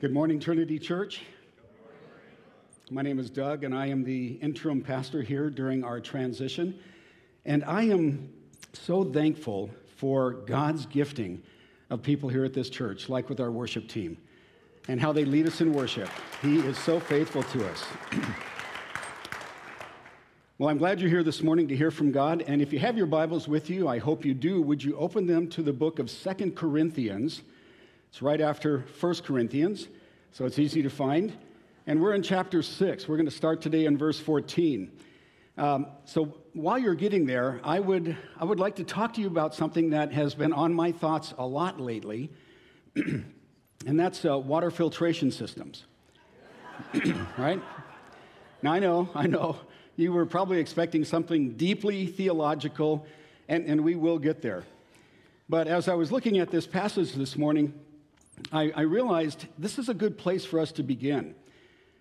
Good morning, Trinity Church. My name is Doug, and I am the interim pastor here during our transition. And I am so thankful for God's gifting of people here at this church, like with our worship team, and how they lead us in worship. He is so faithful to us. well, I'm glad you're here this morning to hear from God. And if you have your Bibles with you, I hope you do, would you open them to the book of Second Corinthians? It's right after First Corinthians, so it's easy to find. And we're in chapter 6. We're going to start today in verse 14. Um, so while you're getting there, I would, I would like to talk to you about something that has been on my thoughts a lot lately, and that's uh, water filtration systems. right? Now, I know, I know, you were probably expecting something deeply theological, and, and we will get there. But as I was looking at this passage this morning, I, I realized this is a good place for us to begin.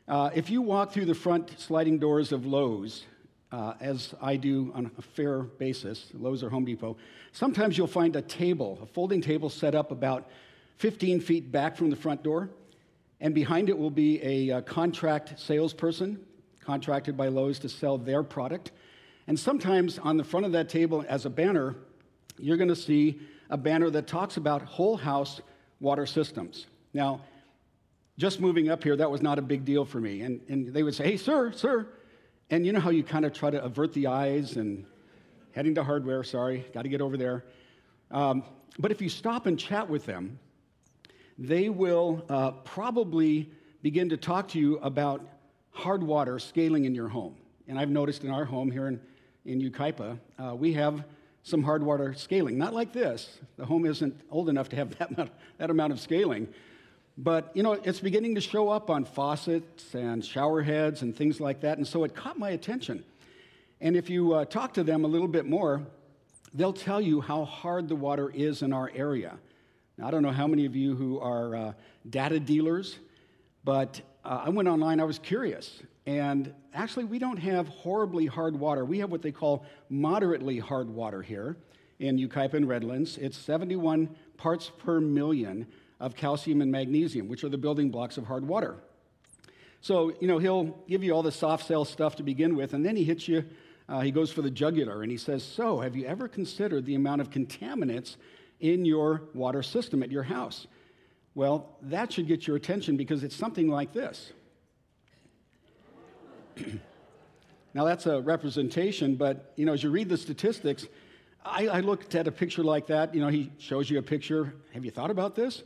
Uh, if you walk through the front sliding doors of Lowe's, uh, as I do on a fair basis, Lowe's or Home Depot, sometimes you'll find a table, a folding table set up about 15 feet back from the front door, and behind it will be a, a uh, contract salesperson contracted by Lowe's to sell their product. And sometimes on the front of that table, as a banner, you're going to see a banner that talks about whole house water systems. Now, just moving up here, that was not a big deal for me. And, and they would say, hey, sir, sir, and you know how you kind of try to avert the eyes and heading to hardware, sorry, got to get over there. Um, but if you stop and chat with them, they will uh, probably begin to talk to you about hard water scaling in your home. And I've noticed in our home here in, in Yucaipa, uh, we have some hard water scaling. Not like this. The home isn't old enough to have that amount, that amount of scaling. But, you know, it's beginning to show up on faucets and shower heads and things like that. And so it caught my attention. And if you uh, talk to them a little bit more, they'll tell you how hard the water is in our area. Now, I don't know how many of you who are uh, data dealers, but uh, I went online, I was curious. And actually, we don't have horribly hard water. We have what they call moderately hard water here in Yucaipa and Redlands. It's 71 parts per million of calcium and magnesium, which are the building blocks of hard water. So, you know, he'll give you all the soft sell stuff to begin with, and then he hits you, uh, he goes for the jugular, and he says, So, have you ever considered the amount of contaminants in your water system at your house? Well, that should get your attention because it's something like this. now, that's a representation, but, you know, as you read the statistics, I, I looked at a picture like that. You know, he shows you a picture. Have you thought about this?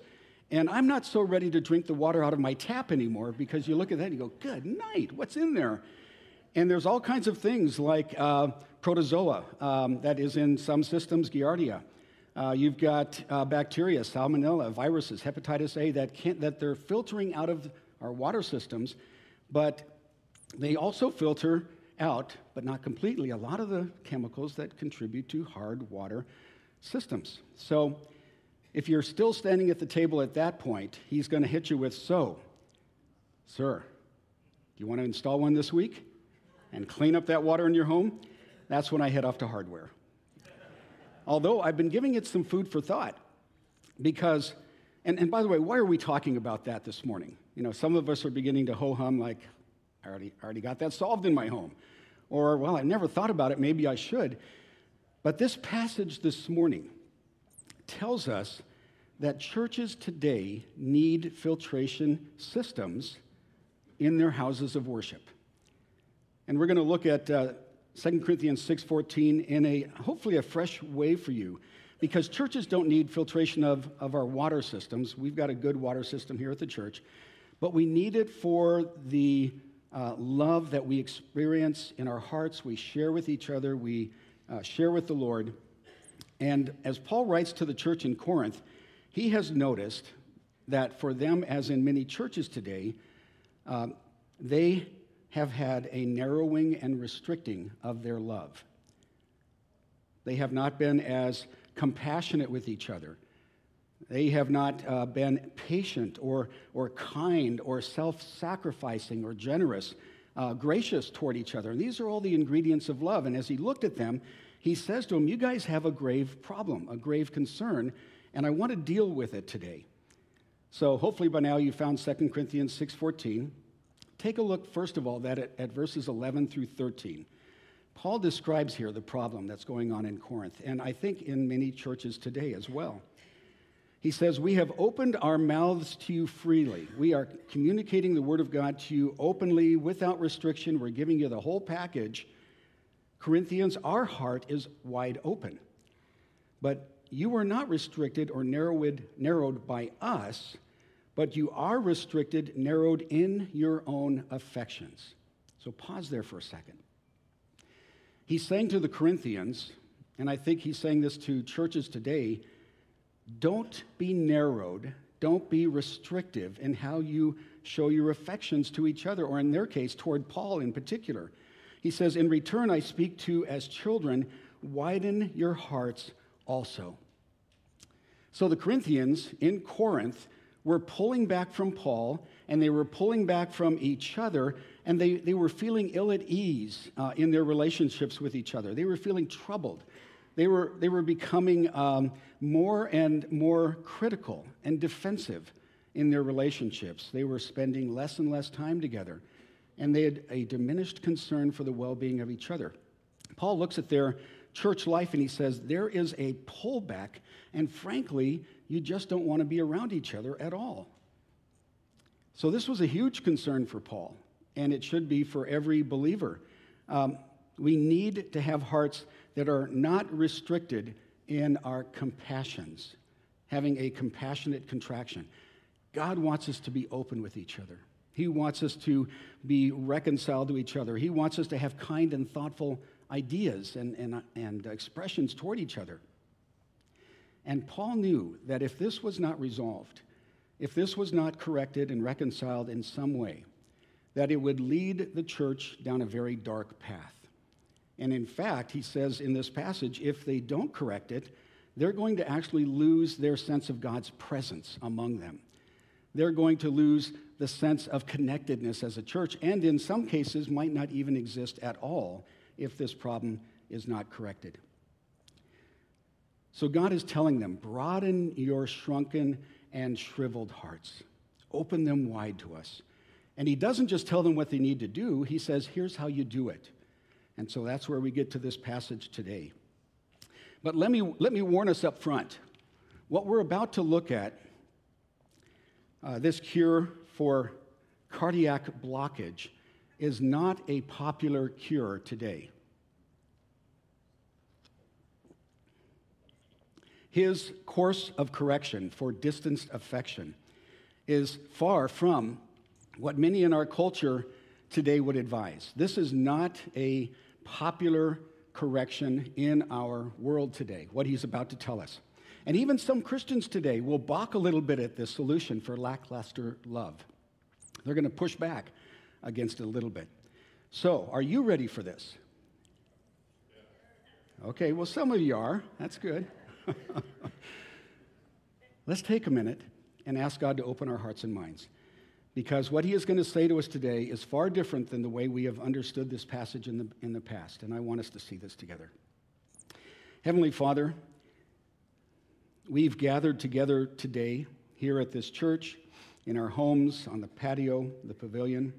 And I'm not so ready to drink the water out of my tap anymore because you look at that and you go, good night, what's in there? And there's all kinds of things like uh, protozoa um, that is in some systems, Giardia. Uh, you've got uh, bacteria, salmonella, viruses, hepatitis A that, that they're filtering out of our water systems, but they also filter out, but not completely, a lot of the chemicals that contribute to hard water systems. So if you're still standing at the table at that point, he's going to hit you with, So, sir, do you want to install one this week and clean up that water in your home? That's when I head off to hardware. Although I've been giving it some food for thought because, and, and by the way, why are we talking about that this morning? You know, some of us are beginning to ho hum like, I already, already got that solved in my home. Or, well, I never thought about it, maybe I should. But this passage this morning, tells us that churches today need filtration systems in their houses of worship. And we're going to look at uh, 2 Corinthians 6.14 in a hopefully a fresh way for you because churches don't need filtration of, of our water systems. We've got a good water system here at the church, but we need it for the uh, love that we experience in our hearts, we share with each other, we uh, share with the Lord. And as Paul writes to the church in Corinth, he has noticed that for them, as in many churches today, um, they have had a narrowing and restricting of their love. They have not been as compassionate with each other. They have not uh, been patient or, or kind or self sacrificing or generous, uh, gracious toward each other. And these are all the ingredients of love. And as he looked at them, he says to them, You guys have a grave problem, a grave concern, and I want to deal with it today. So hopefully by now you found 2 Corinthians 6.14. Take a look, first of all, that at, at verses 11 through 13. Paul describes here the problem that's going on in Corinth, and I think in many churches today as well. He says, We have opened our mouths to you freely. We are communicating the word of God to you openly, without restriction. We're giving you the whole package. Corinthians, our heart is wide open. But you are not restricted or narrowed, narrowed by us, but you are restricted, narrowed in your own affections. So pause there for a second. He's saying to the Corinthians, and I think he's saying this to churches today don't be narrowed, don't be restrictive in how you show your affections to each other, or in their case, toward Paul in particular. He says, In return, I speak to as children, widen your hearts also. So the Corinthians in Corinth were pulling back from Paul and they were pulling back from each other and they, they were feeling ill at ease uh, in their relationships with each other. They were feeling troubled. They were, they were becoming um, more and more critical and defensive in their relationships. They were spending less and less time together, and they had a diminished concern for the well being of each other. Paul looks at their church life and he says, There is a pullback, and frankly, you just don't want to be around each other at all. So, this was a huge concern for Paul, and it should be for every believer. Um, we need to have hearts that are not restricted in our compassions, having a compassionate contraction. God wants us to be open with each other. He wants us to be reconciled to each other. He wants us to have kind and thoughtful ideas and, and, and expressions toward each other. And Paul knew that if this was not resolved, if this was not corrected and reconciled in some way, that it would lead the church down a very dark path. And in fact, he says in this passage, if they don't correct it, they're going to actually lose their sense of God's presence among them. They're going to lose the sense of connectedness as a church, and in some cases, might not even exist at all if this problem is not corrected. So God is telling them broaden your shrunken and shriveled hearts, open them wide to us. And He doesn't just tell them what they need to do, He says, here's how you do it. And so that's where we get to this passage today. But let me, let me warn us up front. What we're about to look at, uh, this cure for cardiac blockage, is not a popular cure today. His course of correction for distanced affection is far from what many in our culture today would advise. This is not a popular correction in our world today, what he's about to tell us. And even some Christians today will balk a little bit at this solution for lackluster love. They're going to push back against it a little bit. So, are you ready for this? Okay, well, some of you are. That's good. Let's take a minute and ask God to open our hearts and minds because what he is going to say to us today is far different than the way we have understood this passage in the, in the past, and I want us to see this together. Heavenly Father, we've gathered together today here at this church, in our homes, on the patio, the pavilion,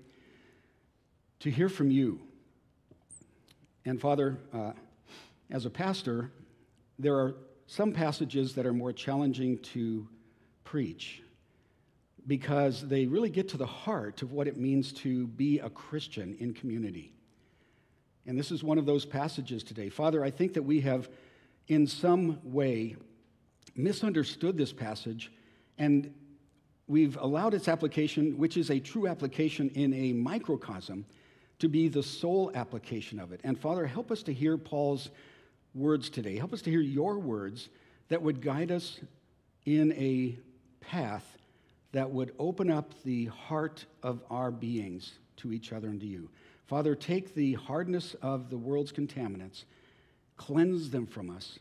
to hear from you. And Father, uh, as a pastor, there are some passages that are more challenging to preach because they really get to the heart of what it means to be a Christian in community. And this is one of those passages today. Father, I think that we have, in some way, misunderstood this passage and we've allowed its application, which is a true application in a microcosm, to be the sole application of it. And Father, help us to hear Paul's words today. Help us to hear your words that would guide us in a path that would open up the heart of our beings to each other and to you. Father, take the hardness of the world's contaminants, cleanse them from us,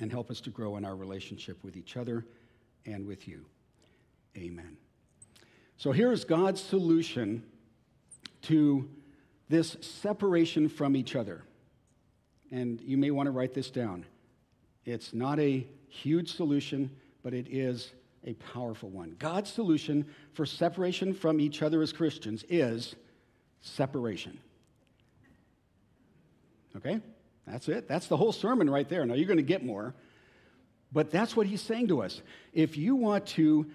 and help us to grow in our relationship with each other and with you. Amen. So here's God's solution to this separation from each other. And you may want to write this down. It's not a huge solution, but it is a powerful one. God's solution for separation from each other as Christians is separation. Okay? That's it. That's the whole sermon right there. Now, you're going to get more. But that's what he's saying to us. If you want to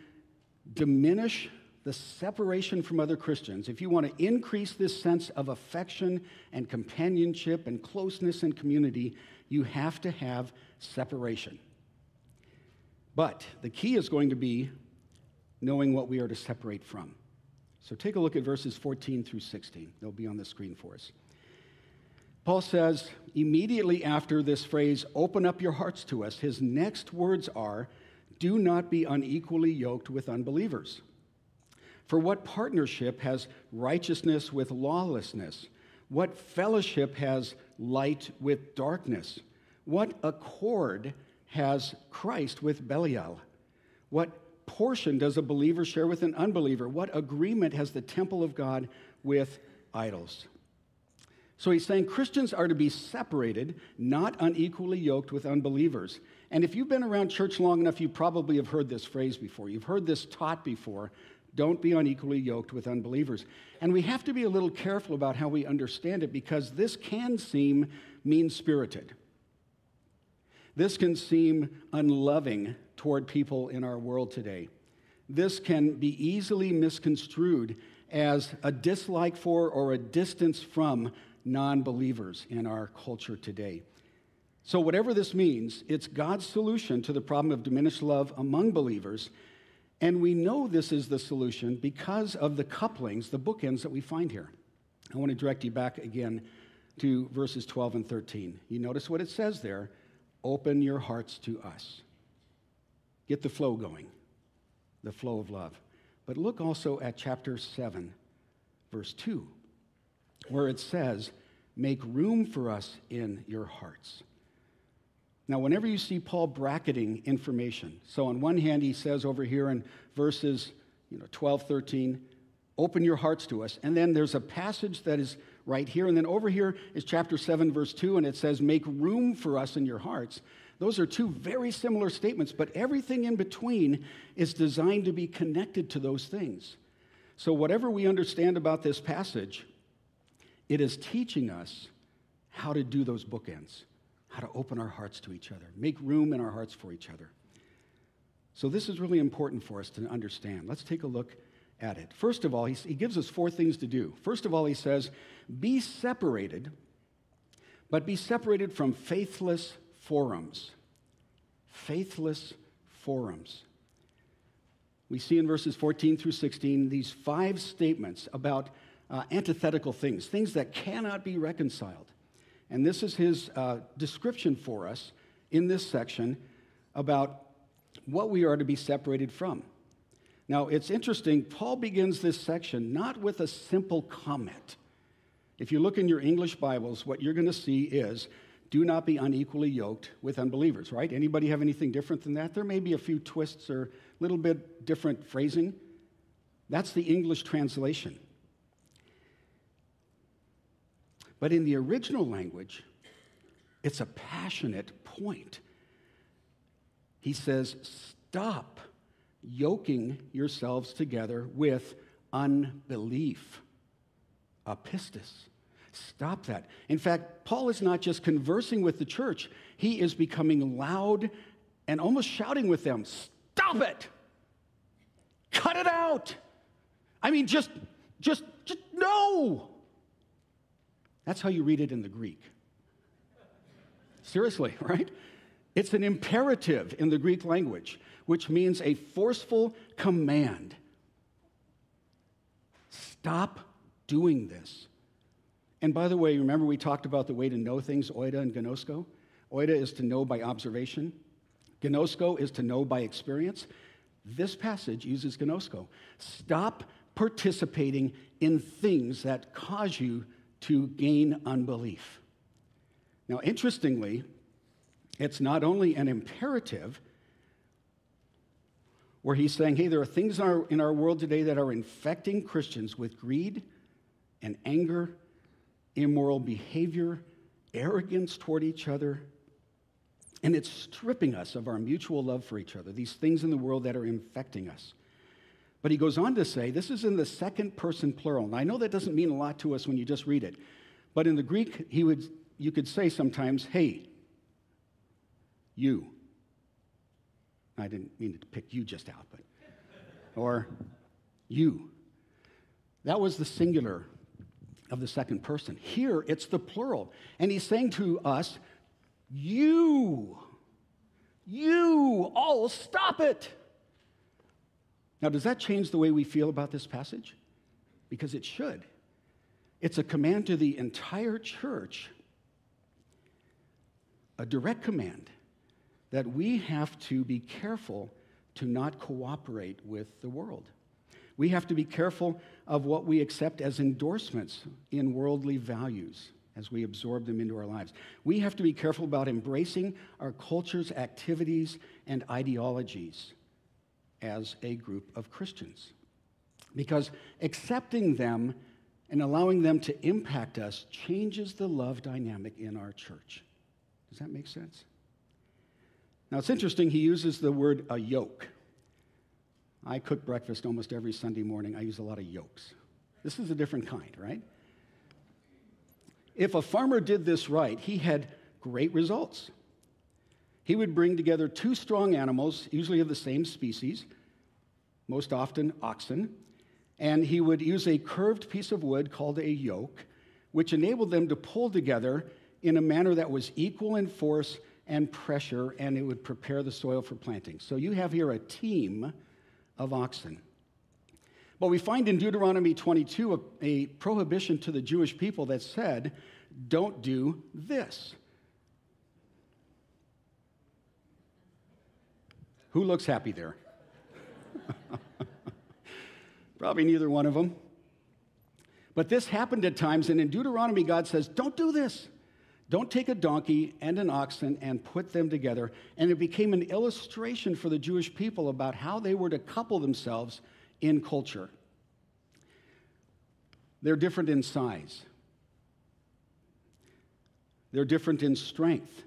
diminish the separation from other Christians, if you want to increase this sense of affection and companionship and closeness and community, you have to have separation. But the key is going to be knowing what we are to separate from. So take a look at verses 14 through 16. They'll be on the screen for us. Paul says, immediately after this phrase, open up your hearts to us, his next words are, do not be unequally yoked with unbelievers. For what partnership has righteousness with lawlessness? What fellowship has light with darkness? What accord has Christ with Belial? What portion does a believer share with an unbeliever? What agreement has the temple of God with idols? So he's saying Christians are to be separated, not unequally yoked with unbelievers. And if you've been around church long enough, you probably have heard this phrase before. You've heard this taught before. Don't be unequally yoked with unbelievers. And we have to be a little careful about how we understand it because this can seem mean spirited. This can seem unloving toward people in our world today. This can be easily misconstrued as a dislike for or a distance from non believers in our culture today. So, whatever this means, it's God's solution to the problem of diminished love among believers. And we know this is the solution because of the couplings, the bookends that we find here. I want to direct you back again to verses 12 and 13. You notice what it says there open your hearts to us. Get the flow going, the flow of love. But look also at chapter 7, verse 2 where it says, Make room for us in your hearts. Now, whenever you see Paul bracketing information, so on one hand, he says over here in verses you know, 12, 13, open your hearts to us. And then there's a passage that is right here. And then over here is chapter 7, verse 2, and it says, Make room for us in your hearts. Those are two very similar statements, but everything in between is designed to be connected to those things. So, whatever we understand about this passage, it is teaching us how to do those bookends, how to open our hearts to each other, make room in our hearts for each other. So, this is really important for us to understand. Let's take a look at it. First of all, he, he gives us four things to do. First of all, he says, Be separated, but be separated from faithless forums. Faithless forums. We see in verses 14 through 16 these five statements about uh, antithetical things, things that cannot be reconciled. And this is his uh, description for us in this section about what we are to be separated from. Now, it's interesting, Paul begins this section not with a simple comment. If you look in your English Bibles, what you're going to see is do not be unequally yoked with unbelievers, right? Anybody have anything different than that? There may be a few twists or a little bit different phrasing. That's the English translation. But in the original language, it's a passionate point. He says, Stop yoking yourselves together with unbelief. Apistis. Stop that. In fact, Paul is not just conversing with the church, he is becoming loud and almost shouting with them Stop it! Cut it out! I mean, just, just, just, no! That's how you read it in the Greek. Seriously, right? It's an imperative in the Greek language, which means a forceful command. Stop doing this. And by the way, remember we talked about the way to know things, oida and gnosko? Oida is to know by observation. Gnosko is to know by experience. This passage uses gnosko. Stop participating in things that cause you to gain unbelief. Now, interestingly, it's not only an imperative where he's saying, hey, there are things in our, in our world today that are infecting Christians with greed and anger, immoral behavior, arrogance toward each other. And it's stripping us of our mutual love for each other, these things in the world that are infecting us. But he goes on to say, this is in the second person plural. And I know that doesn't mean a lot to us when you just read it. But in the Greek, he would, you could say sometimes, hey, you. I didn't mean to pick you just out, but, or you. That was the singular of the second person. Here, it's the plural. And he's saying to us, you, you all stop it. Now, does that change the way we feel about this passage? Because it should. It's a command to the entire church, a direct command that we have to be careful to not cooperate with the world. We have to be careful of what we accept as endorsements in worldly values as we absorb them into our lives. We have to be careful about embracing our culture's activities and ideologies as a group of Christians. Because accepting them and allowing them to impact us changes the love dynamic in our church. Does that make sense? Now, it's interesting, he uses the word a yoke. I cook breakfast almost every Sunday morning. I use a lot of yolks. This is a different kind, right? If a farmer did this right, he had great results. He would bring together two strong animals, usually of the same species, most often oxen, and he would use a curved piece of wood called a yoke, which enabled them to pull together in a manner that was equal in force and pressure, and it would prepare the soil for planting. So you have here a team of oxen. But we find in Deuteronomy 22 a, a prohibition to the Jewish people that said, don't do this. Who looks happy there? Probably neither one of them. But this happened at times, and in Deuteronomy, God says, Don't do this. Don't take a donkey and an oxen and put them together. And it became an illustration for the Jewish people about how they were to couple themselves in culture. They're different in size, they're different in strength.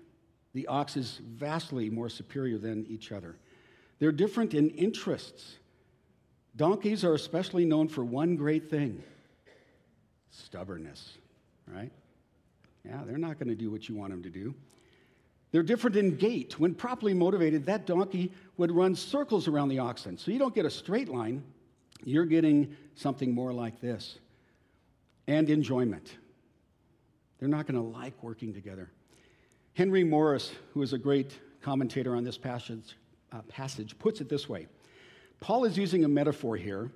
The ox is vastly more superior than each other. They're different in interests. Donkeys are especially known for one great thing stubbornness, right? Yeah, they're not going to do what you want them to do. They're different in gait. When properly motivated, that donkey would run circles around the oxen. So you don't get a straight line, you're getting something more like this. And enjoyment. They're not going to like working together. Henry Morris, who is a great commentator on this passage, uh, passage, puts it this way Paul is using a metaphor here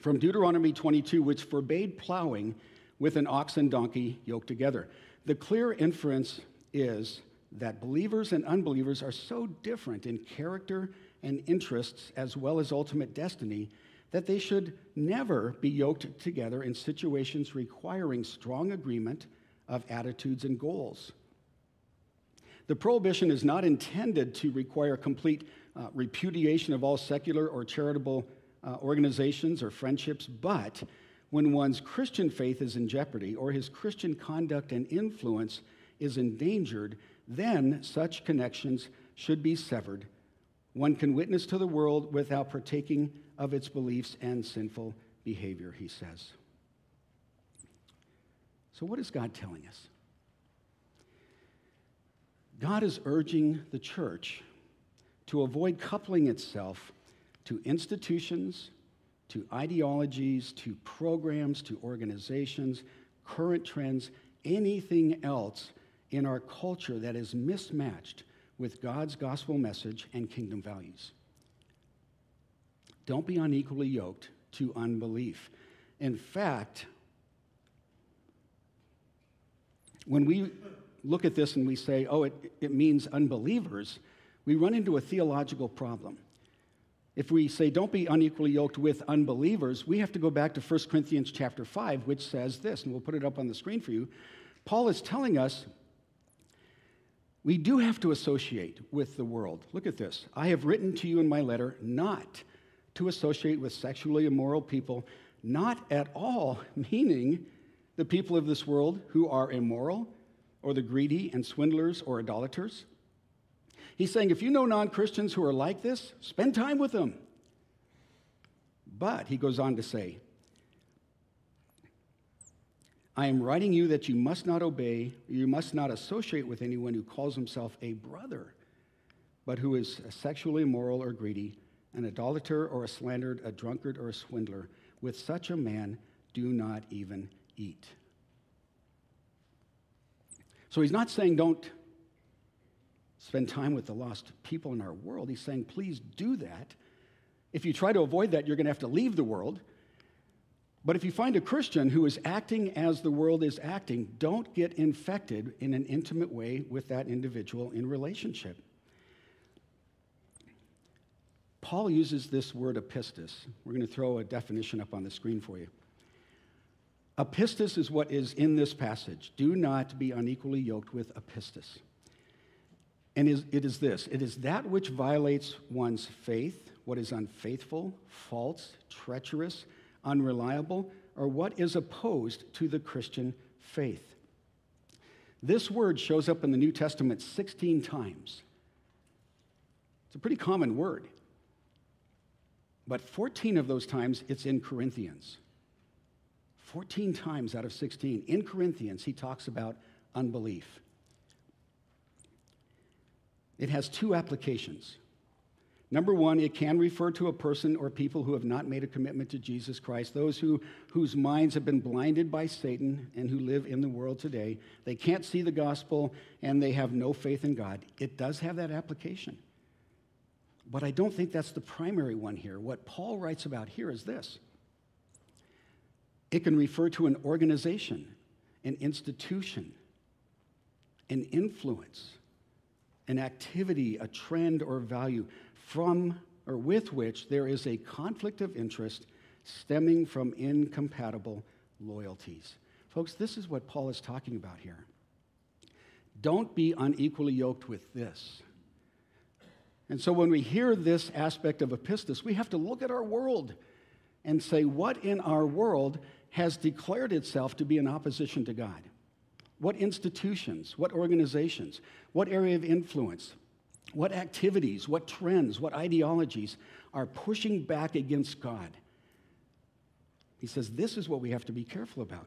from Deuteronomy 22, which forbade plowing with an ox and donkey yoked together. The clear inference is that believers and unbelievers are so different in character and interests as well as ultimate destiny that they should never be yoked together in situations requiring strong agreement of attitudes and goals. The prohibition is not intended to require complete uh, repudiation of all secular or charitable uh, organizations or friendships, but when one's Christian faith is in jeopardy or his Christian conduct and influence is endangered, then such connections should be severed. One can witness to the world without partaking of its beliefs and sinful behavior, he says. So, what is God telling us? God is urging the church to avoid coupling itself to institutions to ideologies, to programs, to organizations, current trends, anything else in our culture that is mismatched with God's gospel message and kingdom values. Don't be unequally yoked to unbelief. In fact, when we look at this and we say, oh, it, it means unbelievers, we run into a theological problem. If we say don't be unequally yoked with unbelievers, we have to go back to 1 Corinthians chapter 5, which says this, and we'll put it up on the screen for you. Paul is telling us we do have to associate with the world. Look at this. I have written to you in my letter not to associate with sexually immoral people, not at all, meaning the people of this world who are immoral, or the greedy and swindlers or idolaters, He's saying if you know non Christians who are like this, spend time with them. But he goes on to say, I am writing you that you must not obey, you must not associate with anyone who calls himself a brother, but who is sexually immoral or greedy, an idolater or a slandered, a drunkard or a swindler. With such a man, do not even eat. So he's not saying don't spend time with the lost people in our world. He's saying, please do that. If you try to avoid that, you're going to have to leave the world. But if you find a Christian who is acting as the world is acting, don't get infected in an intimate way with that individual in relationship. Paul uses this word apistos. We're going to throw a definition up on the screen for you. Apistos is what is in this passage. Do not be unequally yoked with apistos. And it is this it is that which violates one's faith, what is unfaithful, false, treacherous, unreliable, or what is opposed to the Christian faith. This word shows up in the New Testament 16 times. It's a pretty common word. But 14 of those times it's in Corinthians. 14 times out of 16. In Corinthians, he talks about unbelief. It has two applications. Number one, it can refer to a person or people who have not made a commitment to Jesus Christ, those who, whose minds have been blinded by Satan and who live in the world today. They can't see the gospel and they have no faith in God. It does have that application. But I don't think that's the primary one here. What Paul writes about here is this it can refer to an organization, an institution, an influence, an activity, a trend, or value from or with which there is a conflict of interest stemming from incompatible loyalties. Folks, this is what Paul is talking about here. Don't be unequally yoked with this. And so when we hear this aspect of apistos, we have to look at our world and say, what in our world has declared itself to be in opposition to God? What institutions, what organizations, what area of influence, what activities, what trends, what ideologies are pushing back against God? He says this is what we have to be careful about.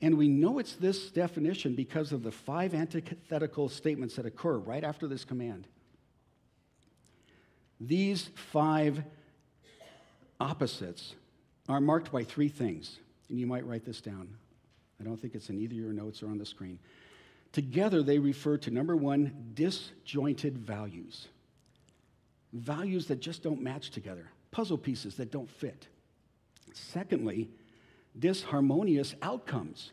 And we know it's this definition because of the five antithetical statements that occur right after this command. These five opposites are marked by three things and you might write this down. I don't think it's in either your notes or on the screen. Together, they refer to number one, disjointed values. Values that just don't match together, puzzle pieces that don't fit. Secondly, disharmonious outcomes.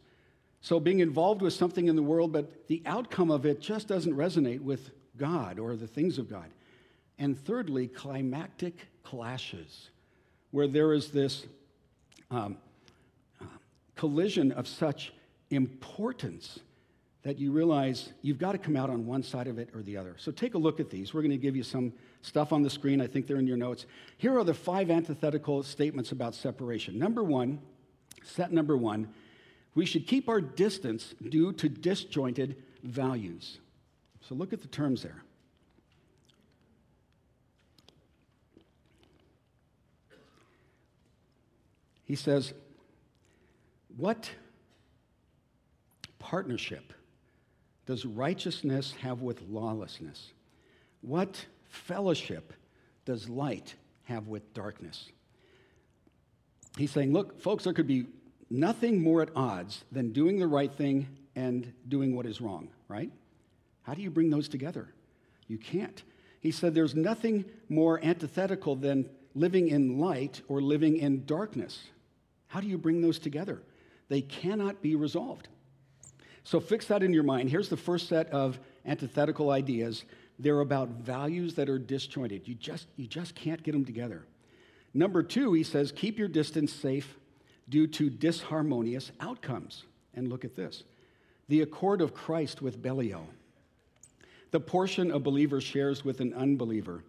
So, being involved with something in the world, but the outcome of it just doesn't resonate with God or the things of God. And thirdly, climactic clashes, where there is this um, collision of such importance that you realize you've got to come out on one side of it or the other. So take a look at these. We're going to give you some stuff on the screen. I think they're in your notes. Here are the five antithetical statements about separation. Number one, set number one, we should keep our distance due to disjointed values. So look at the terms there. He says, what partnership does righteousness have with lawlessness? What fellowship does light have with darkness? He's saying, look, folks, there could be nothing more at odds than doing the right thing and doing what is wrong, right? How do you bring those together? You can't. He said there's nothing more antithetical than living in light or living in darkness. How do you bring those together? They cannot be resolved. So fix that in your mind. Here's the first set of antithetical ideas. They're about values that are disjointed. You just, you just can't get them together. Number two, he says, keep your distance safe due to disharmonious outcomes. And look at this the accord of Christ with Belial, the portion a believer shares with an unbeliever.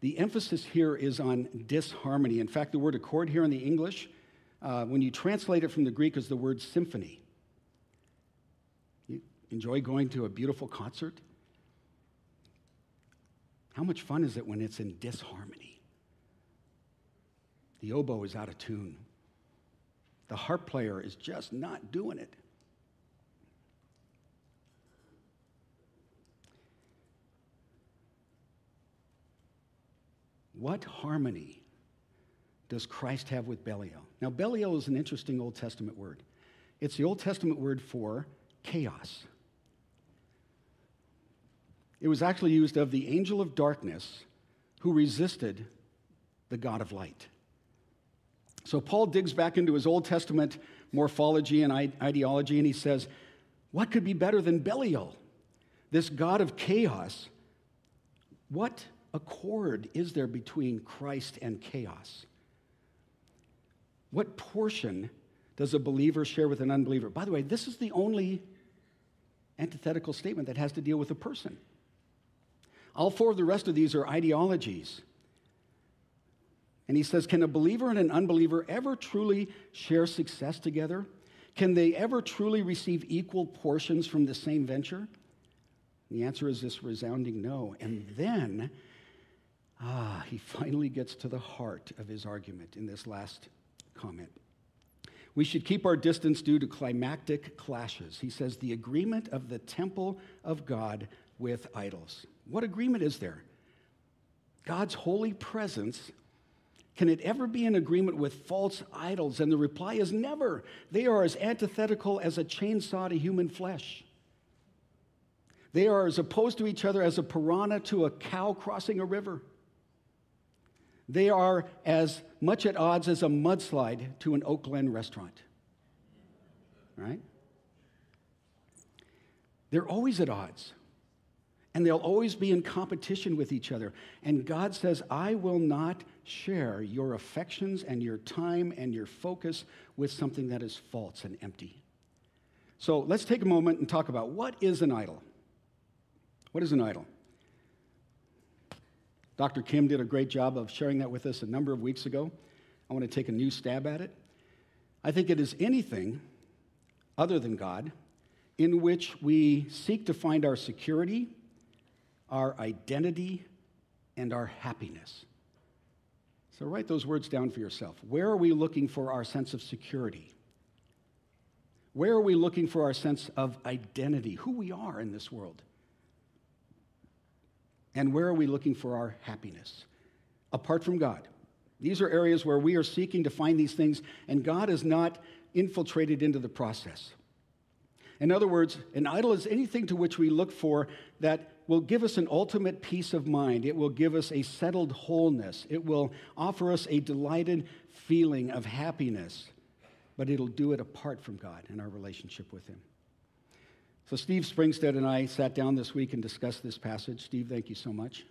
The emphasis here is on disharmony. In fact, the word accord here in the English uh, when you translate it from the Greek, is the word symphony. You enjoy going to a beautiful concert? How much fun is it when it's in disharmony? The oboe is out of tune. The harp player is just not doing it. What harmony does Christ have with Belial? Now, Belial is an interesting Old Testament word. It's the Old Testament word for chaos. It was actually used of the angel of darkness who resisted the God of light. So Paul digs back into his Old Testament morphology and ideology and he says, What could be better than Belial, this God of chaos? What accord is there between Christ and chaos? What portion does a believer share with an unbeliever? By the way, this is the only antithetical statement that has to deal with a person. All four of the rest of these are ideologies. And he says, Can a believer and an unbeliever ever truly share success together? Can they ever truly receive equal portions from the same venture? The answer is this resounding no. And then, ah, he finally gets to the heart of his argument in this last comment. We should keep our distance due to climactic clashes. He says, the agreement of the temple of God with idols. What agreement is there? God's holy presence. Can it ever be in agreement with false idols? And the reply is never. They are as antithetical as a chainsaw to human flesh. They are as opposed to each other as a piranha to a cow crossing a river. They are as much at odds as a mudslide to an Oakland restaurant. Right? They're always at odds and they'll always be in competition with each other. And God says, I will not share your affections and your time and your focus with something that is false and empty. So let's take a moment and talk about what is an idol? What is an idol? Dr. Kim did a great job of sharing that with us a number of weeks ago. I want to take a new stab at it. I think it is anything other than God in which we seek to find our security, our identity, and our happiness. So write those words down for yourself. Where are we looking for our sense of security? Where are we looking for our sense of identity, who we are in this world? And where are we looking for our happiness? Apart from God. These are areas where we are seeking to find these things, and God is not infiltrated into the process. In other words, an idol is anything to which we look for that will give us an ultimate peace of mind. It will give us a settled wholeness. It will offer us a delighted feeling of happiness, but it'll do it apart from God and our relationship with Him. So, Steve Springstead and I sat down this week and discussed this passage. Steve, thank you so much.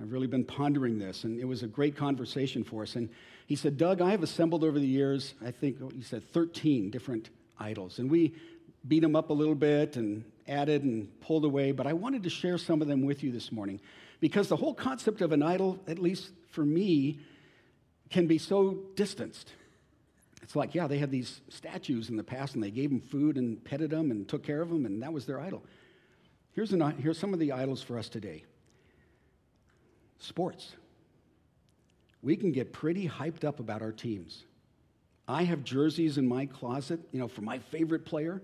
I've really been pondering this, and it was a great conversation for us. And he said, Doug, I have assembled over the years, I think he said 13 different idols. And we beat them up a little bit and added and pulled away, but I wanted to share some of them with you this morning because the whole concept of an idol, at least for me, can be so distanced. It's like, yeah, they had these statues in the past and they gave them food and petted them and took care of them, and that was their idol. Here's, an, here's some of the idols for us today sports. We can get pretty hyped up about our teams. I have jerseys in my closet, you know, for my favorite player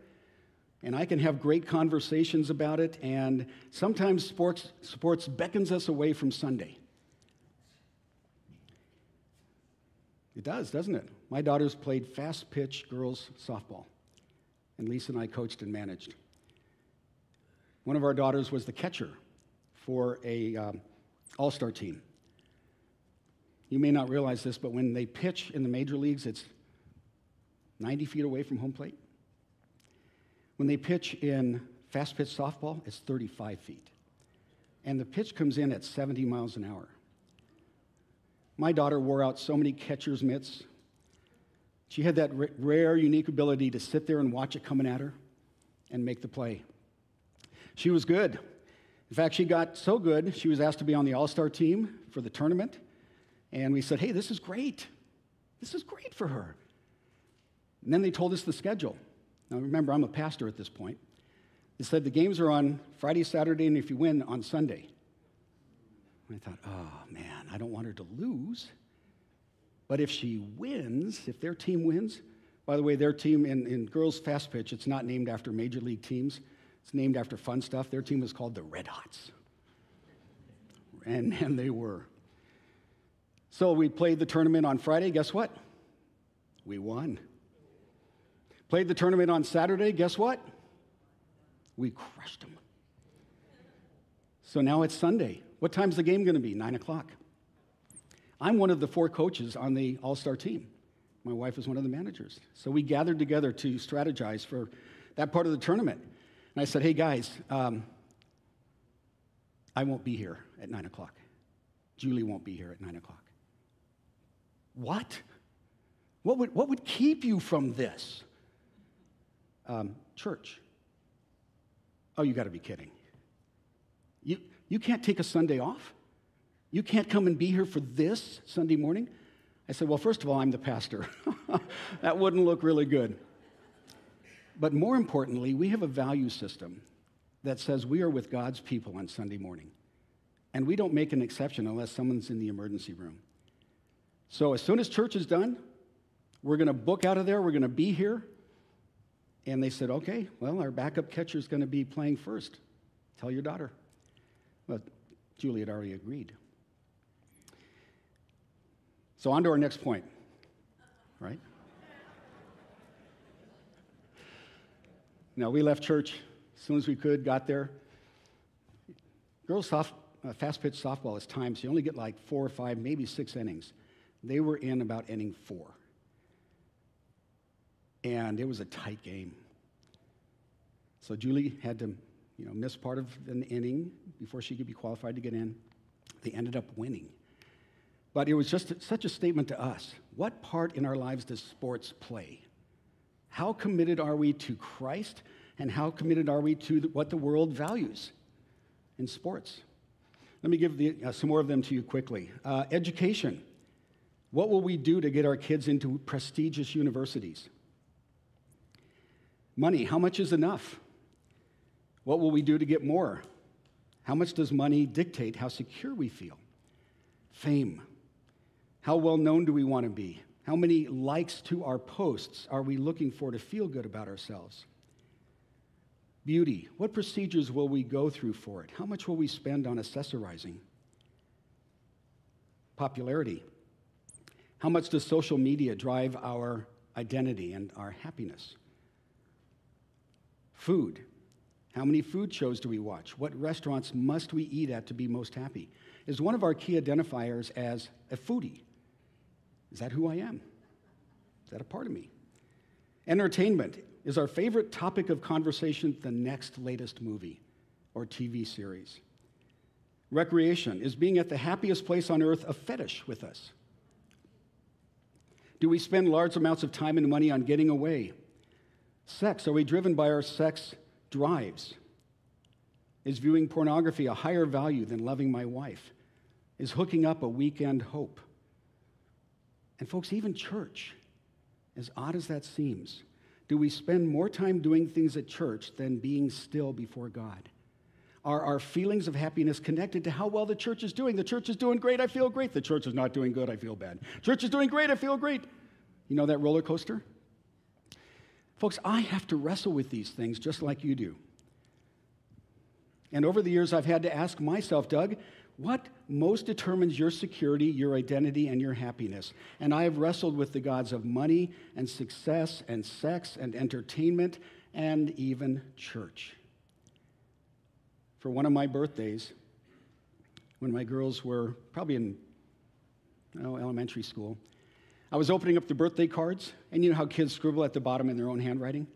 and I can have great conversations about it. And sometimes sports, sports beckons us away from Sunday. It does, doesn't it? My daughters played fast pitch girls softball, and Lisa and I coached and managed. One of our daughters was the catcher for a um, all-star team. You may not realize this, but when they pitch in the major leagues, it's 90 feet away from home plate. When they pitch in fast pitch softball, it's 35 feet. And the pitch comes in at 70 miles an hour. My daughter wore out so many catcher's mitts. She had that rare, unique ability to sit there and watch it coming at her and make the play. She was good. In fact, she got so good, she was asked to be on the all star team for the tournament. And we said, hey, this is great. This is great for her. And then they told us the schedule. Now, remember, I'm a pastor at this point. They said the games are on Friday, Saturday, and if you win, on Sunday. I thought, oh man, I don't want her to lose. But if she wins, if their team wins, by the way, their team in, in girls fast pitch, it's not named after major league teams. It's named after fun stuff. Their team was called the Red Hots. And, and they were. So we played the tournament on Friday. Guess what? We won. Played the tournament on Saturday. Guess what? We crushed them. So now it's Sunday. What time's the game going to be? Nine o'clock. I'm one of the four coaches on the All Star team. My wife is one of the managers. So we gathered together to strategize for that part of the tournament. And I said, hey guys, um, I won't be here at nine o'clock. Julie won't be here at nine o'clock. What? What would, what would keep you from this? Um, church. Oh, you got to be kidding. You, you can't take a Sunday off? You can't come and be here for this Sunday morning? I said, Well, first of all, I'm the pastor. that wouldn't look really good. But more importantly, we have a value system that says we are with God's people on Sunday morning. And we don't make an exception unless someone's in the emergency room. So as soon as church is done, we're going to book out of there, we're going to be here. And they said, okay, well, our backup catcher is going to be playing first. Tell your daughter. Well, Julie had already agreed. So, on to our next point, right? Now, we left church as soon as we could, got there. Girls' soft, uh, fast pitch softball is timed, so you only get like four or five, maybe six innings. They were in about inning four. And it was a tight game. So Julie had to, you know, miss part of an inning before she could be qualified to get in. They ended up winning. But it was just such a statement to us. What part in our lives does sports play? How committed are we to Christ, and how committed are we to what the world values in sports? Let me give the, uh, some more of them to you quickly. Uh, education. What will we do to get our kids into prestigious universities? Money. How much is enough? What will we do to get more? How much does money dictate how secure we feel? Fame. How well known do we want to be? How many likes to our posts are we looking for to feel good about ourselves? Beauty. What procedures will we go through for it? How much will we spend on accessorizing? Popularity. How much does social media drive our identity and our happiness? Food. How many food shows do we watch? What restaurants must we eat at to be most happy? Is one of our key identifiers as a foodie? Is that who I am? Is that a part of me? Entertainment. Is our favorite topic of conversation the next latest movie or TV series? Recreation. Is being at the happiest place on earth a fetish with us? Do we spend large amounts of time and money on getting away? Sex. Are we driven by our sex drives? Is viewing pornography a higher value than loving my wife? Is hooking up a weekend hope? And, folks, even church, as odd as that seems, do we spend more time doing things at church than being still before God? Are our feelings of happiness connected to how well the church is doing? The church is doing great, I feel great. The church is not doing good, I feel bad. Church is doing great, I feel great. You know that roller coaster? Folks, I have to wrestle with these things just like you do. And over the years, I've had to ask myself, Doug, what most determines your security, your identity, and your happiness? And I have wrestled with the gods of money and success and sex and entertainment and even church. For one of my birthdays, when my girls were probably in oh, elementary school, I was opening up the birthday cards, and you know how kids scribble at the bottom in their own handwriting?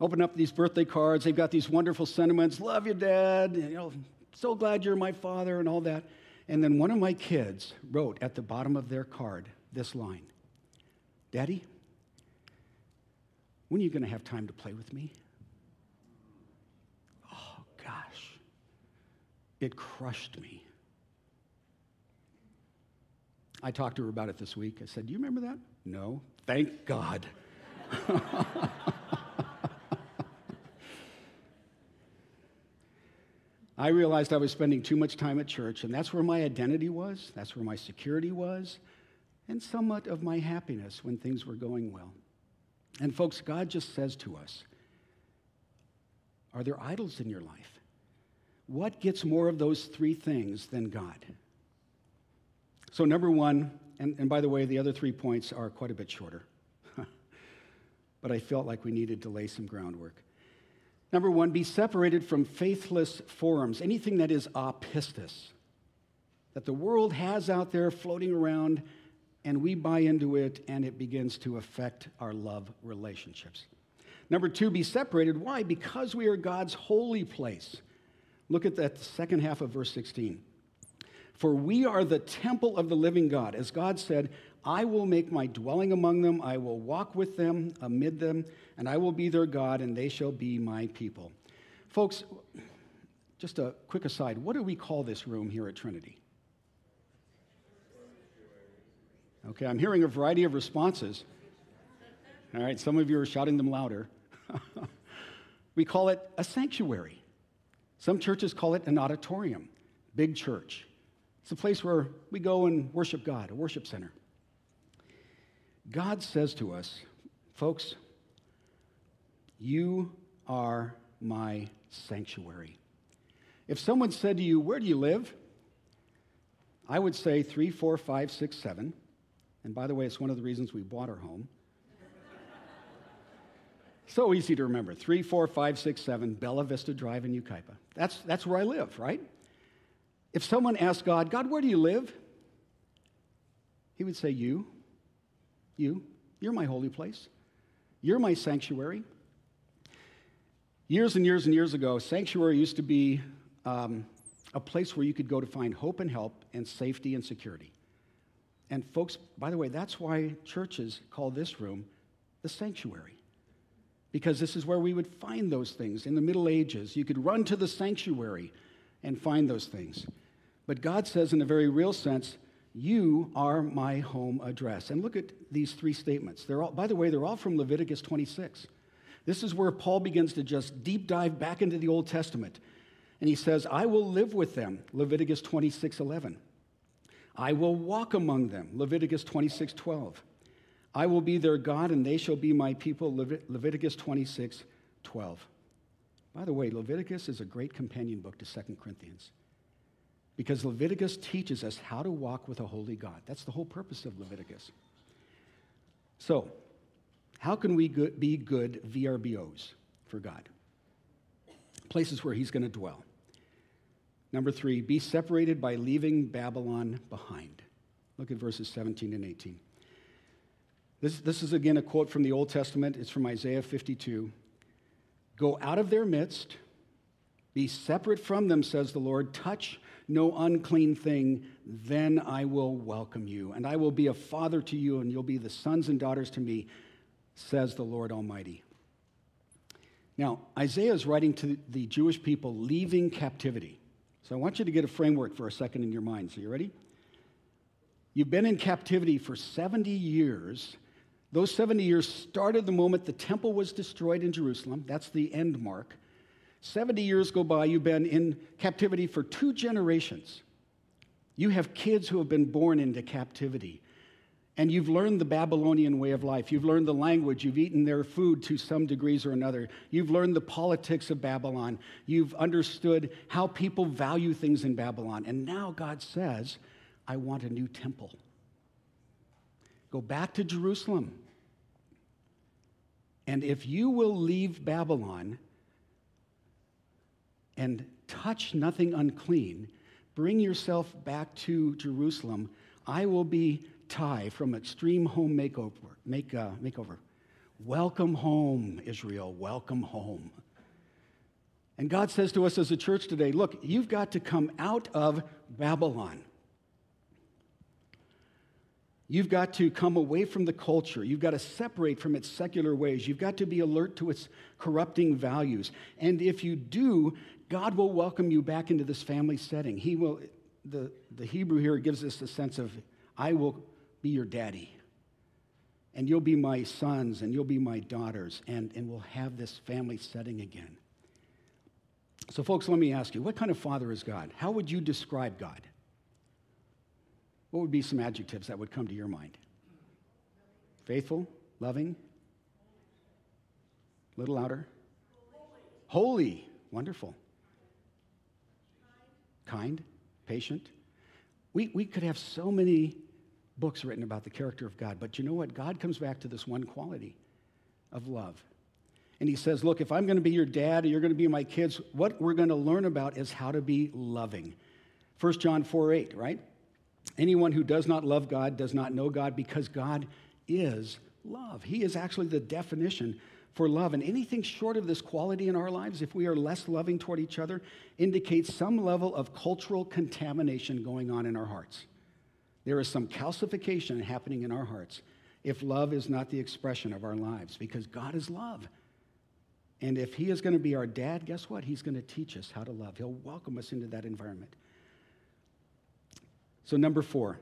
Open up these birthday cards, they've got these wonderful sentiments, love you, Dad, you know, so glad you're my father, and all that. And then one of my kids wrote at the bottom of their card this line Daddy, when are you going to have time to play with me? Oh, gosh. It crushed me. I talked to her about it this week. I said, Do you remember that? No. Thank God. I realized I was spending too much time at church, and that's where my identity was, that's where my security was, and somewhat of my happiness when things were going well. And folks, God just says to us Are there idols in your life? What gets more of those three things than God? So, number one, and, and by the way, the other three points are quite a bit shorter, but I felt like we needed to lay some groundwork. Number one, be separated from faithless forums, anything that is apistos, that the world has out there floating around, and we buy into it, and it begins to affect our love relationships. Number two, be separated. Why? Because we are God's holy place. Look at that second half of verse 16. For we are the temple of the living God. As God said, I will make my dwelling among them, I will walk with them, amid them, and I will be their God, and they shall be my people. Folks, just a quick aside what do we call this room here at Trinity? Okay, I'm hearing a variety of responses. All right, some of you are shouting them louder. we call it a sanctuary. Some churches call it an auditorium, big church. It's a place where we go and worship God, a worship center. God says to us, folks, you are my sanctuary. If someone said to you, Where do you live? I would say three, four, five, six, seven. And by the way, it's one of the reasons we bought our home. so easy to remember three, four, five, six, seven, Bella Vista Drive in Yucaipa. That's, that's where I live, right? If someone asked God, God, where do you live? He would say, You. You. You're my holy place. You're my sanctuary. Years and years and years ago, sanctuary used to be um, a place where you could go to find hope and help and safety and security. And, folks, by the way, that's why churches call this room the sanctuary. Because this is where we would find those things. In the Middle Ages, you could run to the sanctuary and find those things. But God says, in a very real sense, you are my home address. And look at these three statements. They're all, by the way, they're all from Leviticus 26. This is where Paul begins to just deep dive back into the Old Testament. And he says, I will live with them, Leviticus 26 11. I will walk among them, Leviticus 26 12. I will be their God, and they shall be my people, Leviticus 26 12. By the way, Leviticus is a great companion book to Second Corinthians because Leviticus teaches us how to walk with a holy God. That's the whole purpose of Leviticus. So, how can we be good VRBOs for God? Places where He's going to dwell. Number three, be separated by leaving Babylon behind. Look at verses 17 and 18. This, this is again a quote from the Old Testament. It's from Isaiah 52. Go out of their midst, be separate from them, says the Lord. Touch no unclean thing, then I will welcome you, and I will be a father to you, and you'll be the sons and daughters to me, says the Lord Almighty. Now, Isaiah is writing to the Jewish people leaving captivity. So I want you to get a framework for a second in your mind. So you ready? You've been in captivity for 70 years those 70 years started the moment the temple was destroyed in Jerusalem. That's the end mark. 70 years go by, you've been in captivity for two generations. You have kids who have been born into captivity. And you've learned the Babylonian way of life. You've learned the language. You've eaten their food to some degrees or another. You've learned the politics of Babylon. You've understood how people value things in Babylon. And now God says, I want a new temple. Go back to Jerusalem. And if you will leave Babylon and touch nothing unclean, bring yourself back to Jerusalem, I will be Ty from Extreme Home Makeover. Make, uh, makeover. Welcome home, Israel. Welcome home. And God says to us as a church today look, you've got to come out of Babylon. You've got to come away from the culture. You've got to separate from its secular ways. You've got to be alert to its corrupting values. And if you do, God will welcome you back into this family setting. He will, the, the Hebrew here gives us the sense of, I will be your daddy. And you'll be my sons and you'll be my daughters. And, and we'll have this family setting again. So, folks, let me ask you what kind of father is God? How would you describe God? What would be some adjectives that would come to your mind? Faithful, loving, a little louder. Holy. Holy. Wonderful. Kind, patient. We, we could have so many books written about the character of God, but you know what? God comes back to this one quality of love. And he says, Look, if I'm going to be your dad and you're going to be my kids, what we're going to learn about is how to be loving. 1 John 4 8, right? Anyone who does not love God does not know God because God is love. He is actually the definition for love. And anything short of this quality in our lives, if we are less loving toward each other, indicates some level of cultural contamination going on in our hearts. There is some calcification happening in our hearts if love is not the expression of our lives, because God is love. And if He is going to be our dad, guess what? He's going to teach us how to love. He'll welcome us into that environment. So, number four,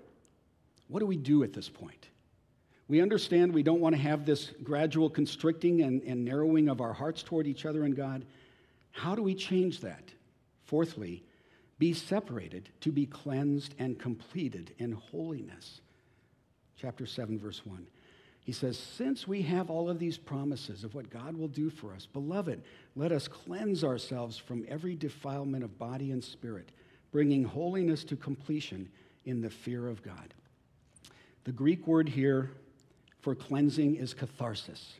what do we do at this point? We understand we don't want to have this gradual constricting and, and narrowing of our hearts toward each other and God. How do we change that? Fourthly, be separated to be cleansed and completed in holiness. Chapter 7, verse 1. He says, Since we have all of these promises of what God will do for us, beloved, let us cleanse ourselves from every defilement of body and spirit, bringing holiness to completion in the fear of God. The Greek word here for cleansing is catharsis.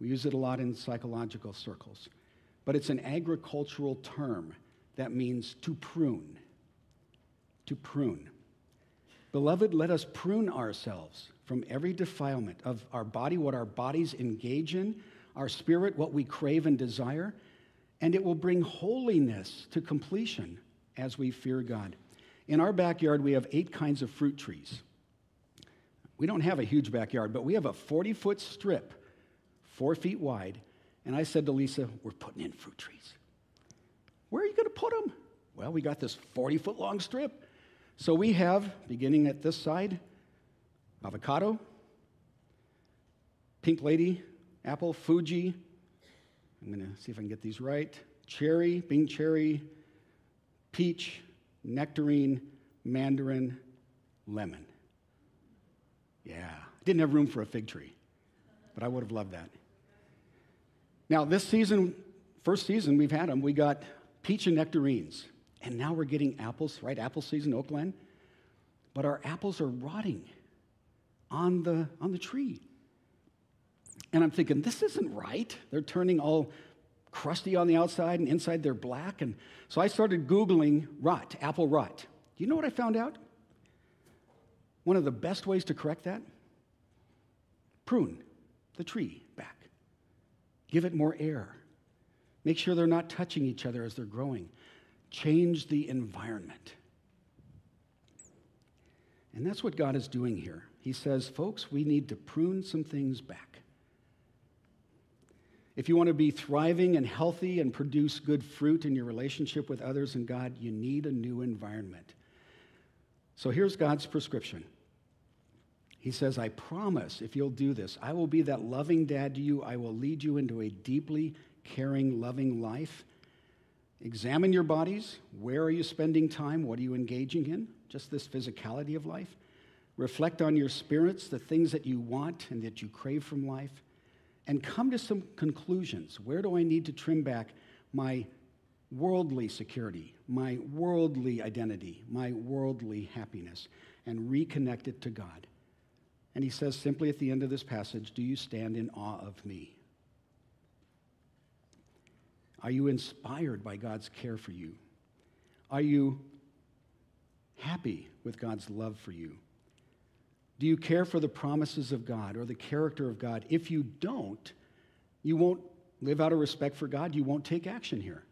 We use it a lot in psychological circles, but it's an agricultural term that means to prune. To prune. Beloved, let us prune ourselves from every defilement of our body, what our bodies engage in, our spirit, what we crave and desire, and it will bring holiness to completion as we fear God. In our backyard, we have eight kinds of fruit trees. We don't have a huge backyard, but we have a 40 foot strip, four feet wide. And I said to Lisa, We're putting in fruit trees. Where are you going to put them? Well, we got this 40 foot long strip. So we have, beginning at this side, avocado, pink lady, apple, Fuji. I'm going to see if I can get these right. Cherry, Bing cherry, peach, nectarine, mandarin, lemon. Yeah, didn't have room for a fig tree, but I would have loved that. Now, this season, first season we've had them, we got peach and nectarines. And now we're getting apples, right? Apple season, Oak Glen. But our apples are rotting on the, on the tree. And I'm thinking, this isn't right. They're turning all crusty on the outside and inside they're black. And so I started Googling rot, apple rot. Do you know what I found out? One of the best ways to correct that? Prune the tree back, give it more air, make sure they're not touching each other as they're growing, change the environment. And that's what God is doing here. He says, folks, we need to prune some things back. If you want to be thriving and healthy and produce good fruit in your relationship with others and God, you need a new environment. So here's God's prescription. He says, I promise if you'll do this, I will be that loving dad to you. I will lead you into a deeply caring, loving life. Examine your bodies. Where are you spending time? What are you engaging in? Just this physicality of life. Reflect on your spirits, the things that you want and that you crave from life and come to some conclusions. Where do I need to trim back my worldly security, my worldly identity, my worldly happiness, and reconnect it to God? And he says simply at the end of this passage, Do you stand in awe of me? Are you inspired by God's care for you? Are you happy with God's love for you? Do you care for the promises of God or the character of God? If you don't, you won't live out of respect for God. You won't take action here.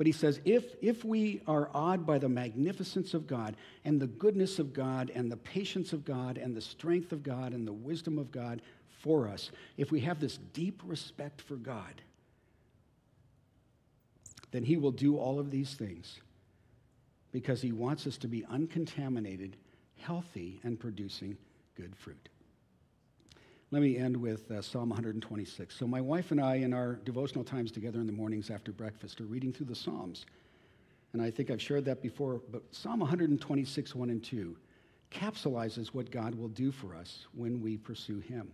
But he says, if, if we are awed by the magnificence of God and the goodness of God and the patience of God and the strength of God and the wisdom of God for us, if we have this deep respect for God, then he will do all of these things because he wants us to be uncontaminated, healthy, and producing good fruit. Let me end with uh, Psalm 126. So, my wife and I, in our devotional times together in the mornings after breakfast, are reading through the Psalms. And I think I've shared that before, but Psalm 126, 1 and 2 capsulizes what God will do for us when we pursue Him.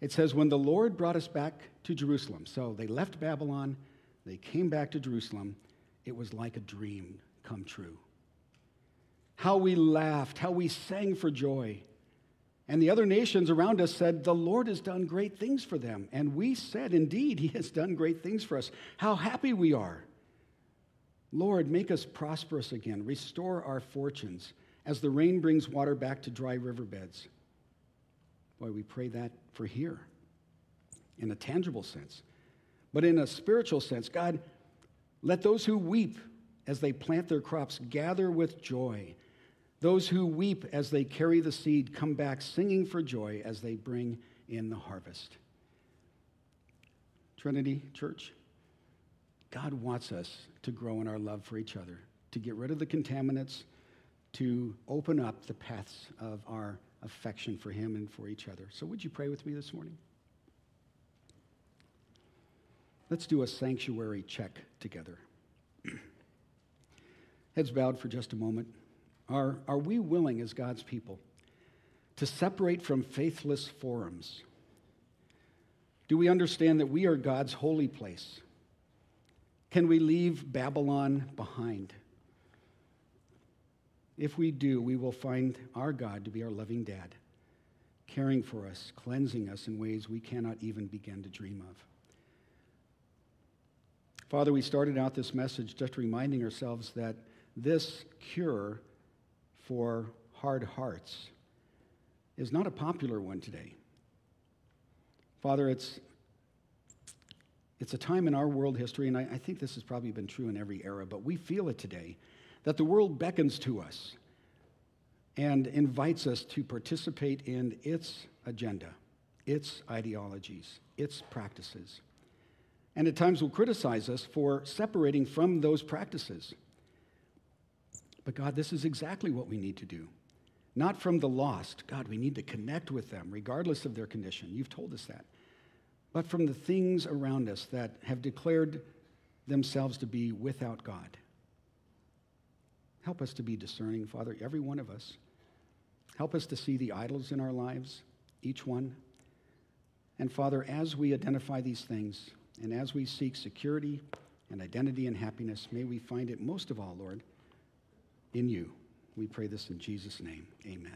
It says, When the Lord brought us back to Jerusalem, so they left Babylon, they came back to Jerusalem, it was like a dream come true. How we laughed, how we sang for joy. And the other nations around us said, The Lord has done great things for them. And we said, Indeed, He has done great things for us. How happy we are. Lord, make us prosperous again. Restore our fortunes as the rain brings water back to dry riverbeds. Boy, we pray that for here in a tangible sense. But in a spiritual sense, God, let those who weep as they plant their crops gather with joy. Those who weep as they carry the seed come back singing for joy as they bring in the harvest. Trinity Church, God wants us to grow in our love for each other, to get rid of the contaminants, to open up the paths of our affection for Him and for each other. So, would you pray with me this morning? Let's do a sanctuary check together. Heads bowed for just a moment. Are, are we willing as God's people to separate from faithless forums? Do we understand that we are God's holy place? Can we leave Babylon behind? If we do, we will find our God to be our loving dad, caring for us, cleansing us in ways we cannot even begin to dream of. Father, we started out this message just reminding ourselves that this cure for hard hearts is not a popular one today. Father, it's, it's a time in our world history, and I, I think this has probably been true in every era, but we feel it today, that the world beckons to us and invites us to participate in its agenda, its ideologies, its practices and at times will criticize us for separating from those practices. But God, this is exactly what we need to do. Not from the lost. God, we need to connect with them regardless of their condition. You've told us that. But from the things around us that have declared themselves to be without God. Help us to be discerning, Father, every one of us. Help us to see the idols in our lives, each one. And Father, as we identify these things, and as we seek security and identity and happiness, may we find it most of all, Lord, in you. We pray this in Jesus' name. Amen.